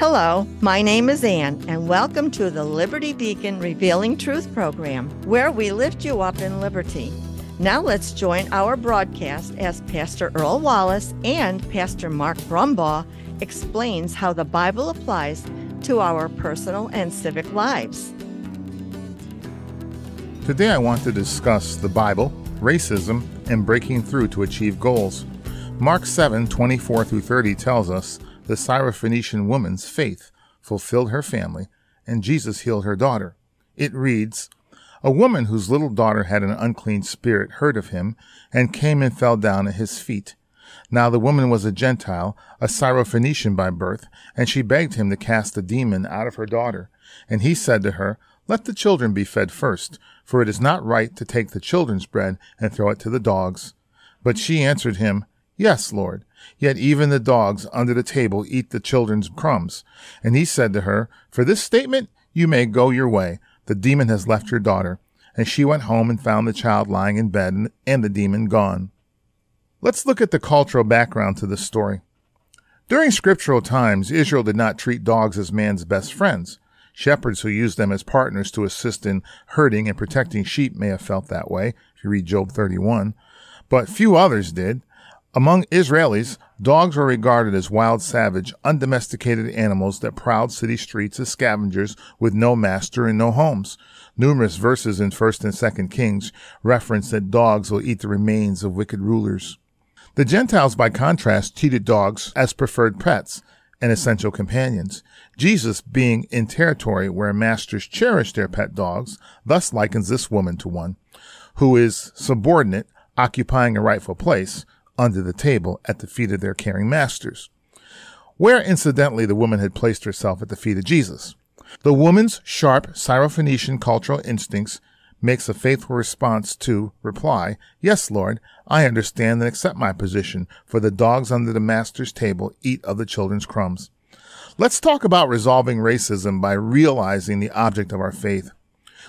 Hello, my name is Ann, and welcome to the Liberty Beacon Revealing Truth program, where we lift you up in liberty. Now let's join our broadcast as Pastor Earl Wallace and Pastor Mark Brumbaugh explains how the Bible applies to our personal and civic lives. Today I want to discuss the Bible, racism, and breaking through to achieve goals. Mark 7 24 through 30 tells us the Syrophoenician woman's faith fulfilled her family, and Jesus healed her daughter. It reads, A woman whose little daughter had an unclean spirit heard of him, and came and fell down at his feet. Now the woman was a Gentile, a Syrophoenician by birth, and she begged him to cast the demon out of her daughter. And he said to her, Let the children be fed first, for it is not right to take the children's bread and throw it to the dogs. But she answered him, Yes, Lord. Yet even the dogs under the table eat the children's crumbs. And he said to her, For this statement you may go your way. The demon has left your daughter. And she went home and found the child lying in bed and the demon gone. Let's look at the cultural background to this story. During scriptural times, Israel did not treat dogs as man's best friends. Shepherds who used them as partners to assist in herding and protecting sheep may have felt that way, if you read Job 31, but few others did. Among Israelis, dogs were regarded as wild, savage, undomesticated animals that prowled city streets as scavengers with no master and no homes. Numerous verses in 1st and 2nd Kings reference that dogs will eat the remains of wicked rulers. The Gentiles, by contrast, treated dogs as preferred pets and essential companions. Jesus, being in territory where masters cherish their pet dogs, thus likens this woman to one who is subordinate, occupying a rightful place, under the table at the feet of their caring masters, where incidentally the woman had placed herself at the feet of Jesus. The woman's sharp Syrophoenician cultural instincts makes a faithful response to reply, Yes, Lord, I understand and accept my position, for the dogs under the master's table eat of the children's crumbs. Let's talk about resolving racism by realizing the object of our faith.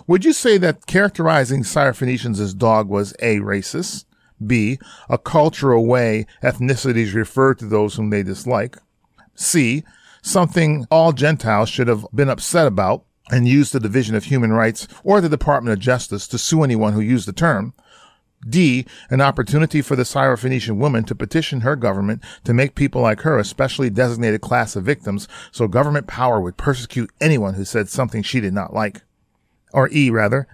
Would you say that characterizing Syrophoenicians as dog was A, racist, B. A cultural way ethnicities refer to those whom they dislike. C. Something all Gentiles should have been upset about and used the Division of Human Rights or the Department of Justice to sue anyone who used the term. D. An opportunity for the Syrophoenician woman to petition her government to make people like her a specially designated class of victims so government power would persecute anyone who said something she did not like. Or E, rather,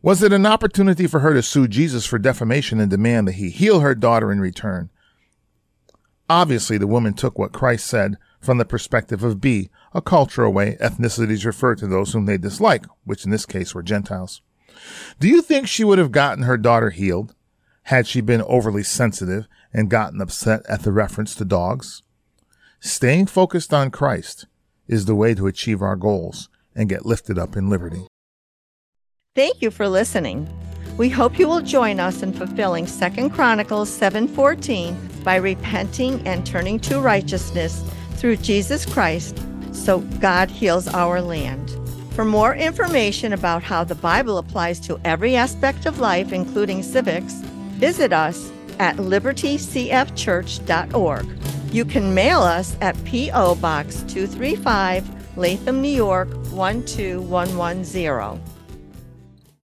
was it an opportunity for her to sue Jesus for defamation and demand that he heal her daughter in return? Obviously, the woman took what Christ said from the perspective of B, a cultural way ethnicities refer to those whom they dislike, which in this case were Gentiles. Do you think she would have gotten her daughter healed had she been overly sensitive and gotten upset at the reference to dogs? Staying focused on Christ is the way to achieve our goals and get lifted up in liberty. Thank you for listening. We hope you will join us in fulfilling 2 Chronicles 7:14 by repenting and turning to righteousness through Jesus Christ so God heals our land. For more information about how the Bible applies to every aspect of life including civics, visit us at libertycfchurch.org. You can mail us at P.O. Box 235, Latham, New York 12110.